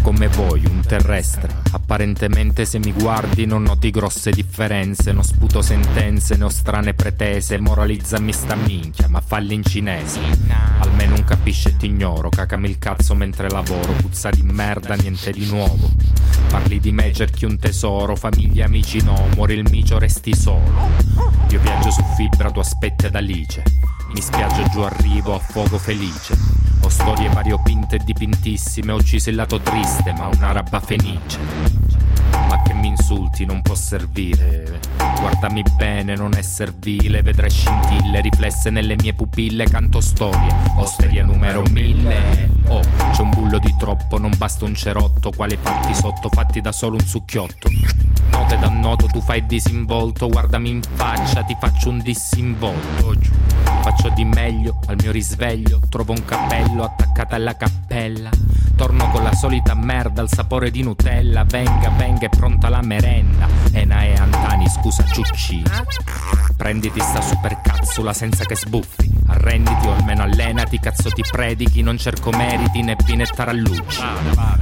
come vuoi, un terrestre. Apparentemente se mi guardi non noti grosse differenze, non sputo sentenze, ne ho strane pretese, moralizzami sta minchia, ma falli in cinese. Almeno non capisce e ti ignoro, cacami il cazzo mentre lavoro, puzza di merda, niente di nuovo. Parli di me, cerchi un tesoro, famiglia, amici no, muori il micio, resti solo. Io viaggio su fibra, tu aspetti ad Alice. Mi spiaggio giù arrivo a fuoco felice. Ho storie variopinte e dipintissime, ho ucciso il lato triste, ma una rabba fenice ma che mi insulti non può servire. Guardami bene, non è servile, vedrai scintille riflesse nelle mie pupille, canto storie, osteria numero mille. Oh, c'è un bullo di troppo, non basta un cerotto, quali fatti sotto, fatti da solo un succhiotto. Note da noto, tu fai disinvolto, guardami in faccia, ti faccio un disinvolto. Faccio di meglio al mio risveglio, trovo un cappello attaccato alla cappella. Torno con la solita merda, al sapore di Nutella. Venga, venga, è pronta la merenda. Ena e Antani, scusa ciuccino. Prenditi sta supercazzula senza che sbuffi. Arrenditi o almeno allenati, cazzo ti predichi. Non cerco meriti né pine tarallucci.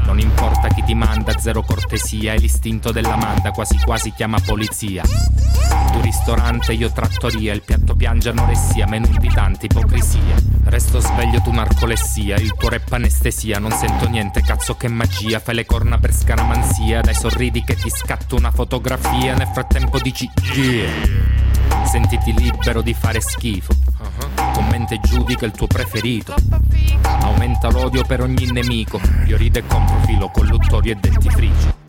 Non importa chi ti manda, zero cortesia. È l'istinto della manda, quasi quasi chiama polizia. Tu ristorante, io trattoria. Il piatto piange anoressia, meno invitante, ipocrisia. Resto sveglio, tu narcolessia. Il tuo rap anestesia, non sento niente, cazzo che magia. Fai le corna per scaramanzia. Dai sorridi che ti scatto una fotografia. Nel frattempo dici yeah. Sentiti libero di fare schifo. Commenta e giudica il tuo preferito. Aumenta l'odio per ogni nemico. Io rido e compro filo, colluttori e dentifrici.